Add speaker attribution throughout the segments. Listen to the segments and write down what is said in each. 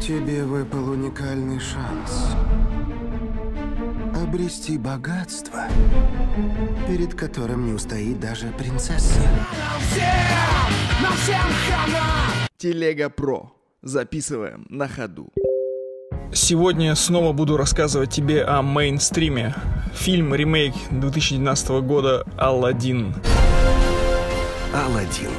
Speaker 1: Тебе выпал уникальный шанс обрести богатство, перед которым не устоит даже принцесса.
Speaker 2: Телега Про. Записываем на ходу. Сегодня снова буду рассказывать тебе о мейнстриме. Фильм ремейк 2012 года «Алладин».
Speaker 1: Алладин.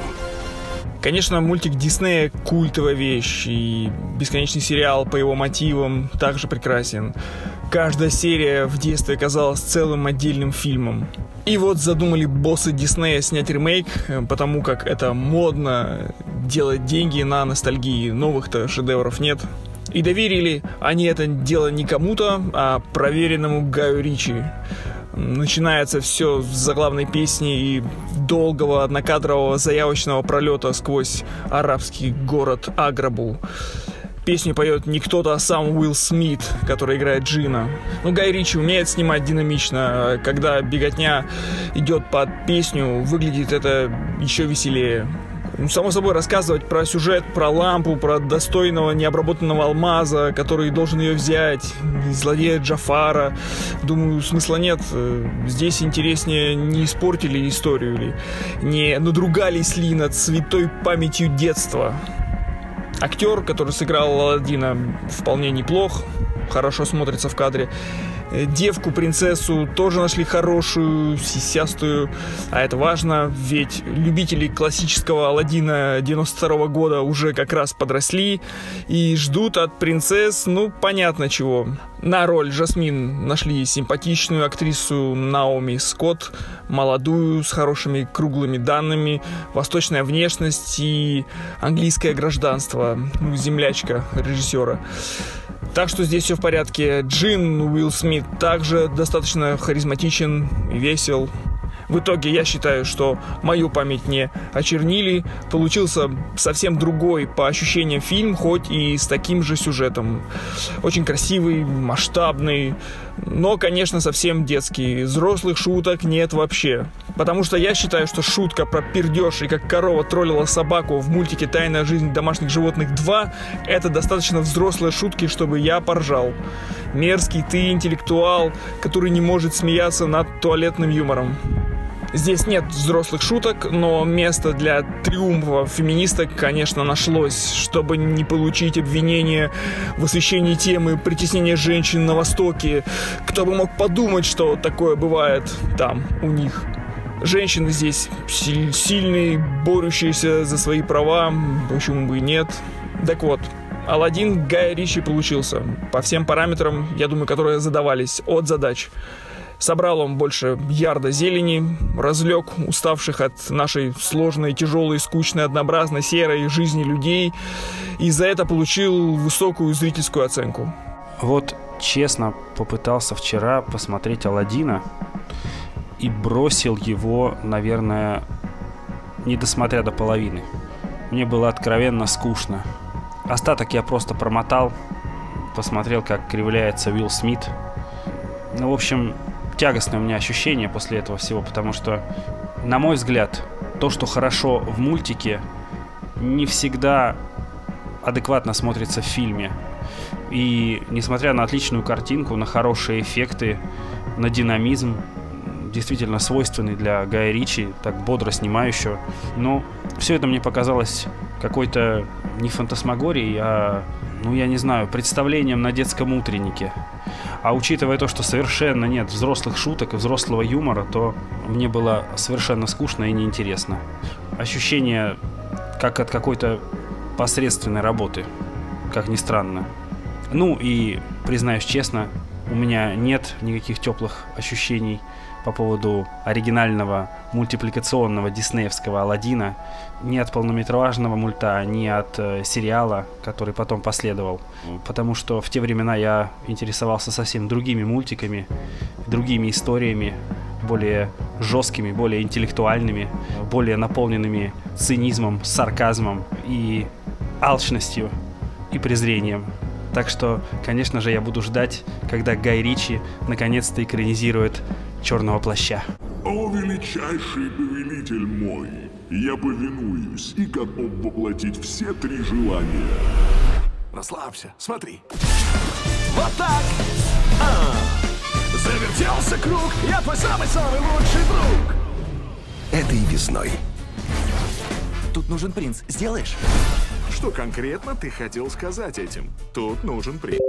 Speaker 2: Конечно, мультик Диснея культовая вещь, и бесконечный сериал по его мотивам также прекрасен. Каждая серия в детстве казалась целым отдельным фильмом. И вот задумали боссы Диснея снять ремейк, потому как это модно делать деньги на ностальгии, новых-то шедевров нет. И доверили они это дело не кому-то, а проверенному Гаю Ричи. Начинается все с заглавной песни и долгого однокадрового заявочного пролета сквозь арабский город Аграбу. Песню поет не кто-то, а сам Уилл Смит, который играет Джина. Ну, Гай Ричи умеет снимать динамично. Когда беготня идет под песню, выглядит это еще веселее. Ну, само собой, рассказывать про сюжет, про лампу, про достойного необработанного алмаза, который должен ее взять, злодея Джафара. Думаю, смысла нет. Здесь интереснее не испортили историю или не надругались ли над святой памятью детства. Актер, который сыграл Аладдина, вполне неплох, хорошо смотрится в кадре. Э, девку, принцессу тоже нашли хорошую, сисястую. А это важно, ведь любители классического Алладина 92 года уже как раз подросли и ждут от принцесс, ну, понятно чего. На роль Жасмин нашли симпатичную актрису Наоми Скотт, молодую, с хорошими круглыми данными, восточная внешность и английское гражданство, ну, землячка режиссера. Так что здесь все в порядке. Джин Уилл Смит также достаточно харизматичен весел. В итоге я считаю, что мою память не очернили. Получился совсем другой по ощущениям фильм, хоть и с таким же сюжетом. Очень красивый, масштабный, но, конечно, совсем детский. Взрослых шуток нет вообще. Потому что я считаю, что шутка про пердеж и как корова троллила собаку в мультике «Тайная жизнь домашних животных 2» это достаточно взрослые шутки, чтобы я поржал. Мерзкий ты интеллектуал, который не может смеяться над туалетным юмором. Здесь нет взрослых шуток, но место для триумфа феминисток, конечно, нашлось, чтобы не получить обвинение в освещении темы притеснения женщин на Востоке. Кто бы мог подумать, что такое бывает там, у них. Женщины здесь сильные, борющиеся за свои права, почему бы и нет. Так вот, Алладин Гая Ричи получился. По всем параметрам, я думаю, которые задавались от задач. Собрал он больше ярда зелени, разлег уставших от нашей сложной, тяжелой, скучной, однообразной, серой жизни людей, и за это получил высокую зрительскую оценку.
Speaker 3: Вот честно попытался вчера посмотреть Алладина и бросил его, наверное, не досмотря до половины. Мне было откровенно скучно. Остаток я просто промотал, посмотрел, как кривляется Уилл Смит. Ну, в общем, тягостное у меня ощущение после этого всего, потому что, на мой взгляд, то, что хорошо в мультике, не всегда адекватно смотрится в фильме. И несмотря на отличную картинку, на хорошие эффекты, на динамизм, действительно свойственный для Гая Ричи, так бодро снимающего, но все это мне показалось какой-то не фантасмагорией, а, ну я не знаю, представлением на детском утреннике. А учитывая то, что совершенно нет взрослых шуток и взрослого юмора, то мне было совершенно скучно и неинтересно. Ощущение как от какой-то посредственной работы, как ни странно. Ну и, признаюсь честно, у меня нет никаких теплых ощущений по поводу оригинального мультипликационного диснеевского Алладина, ни от полнометражного мульта, ни от э, сериала, который потом последовал. Потому что в те времена я интересовался совсем другими мультиками, другими историями, более жесткими, более интеллектуальными, более наполненными цинизмом, сарказмом и алчностью и презрением. Так что, конечно же, я буду ждать, когда Гай Ричи наконец-то экранизирует черного плаща.
Speaker 4: О, величайший повелитель мой, я повинуюсь и готов воплотить все три желания.
Speaker 5: расслабься, смотри. Вот так! А, завертелся круг, я твой самый-самый лучший друг!
Speaker 6: Этой весной. Тут нужен принц. Сделаешь?
Speaker 5: Что конкретно ты хотел сказать этим? Тут нужен принц.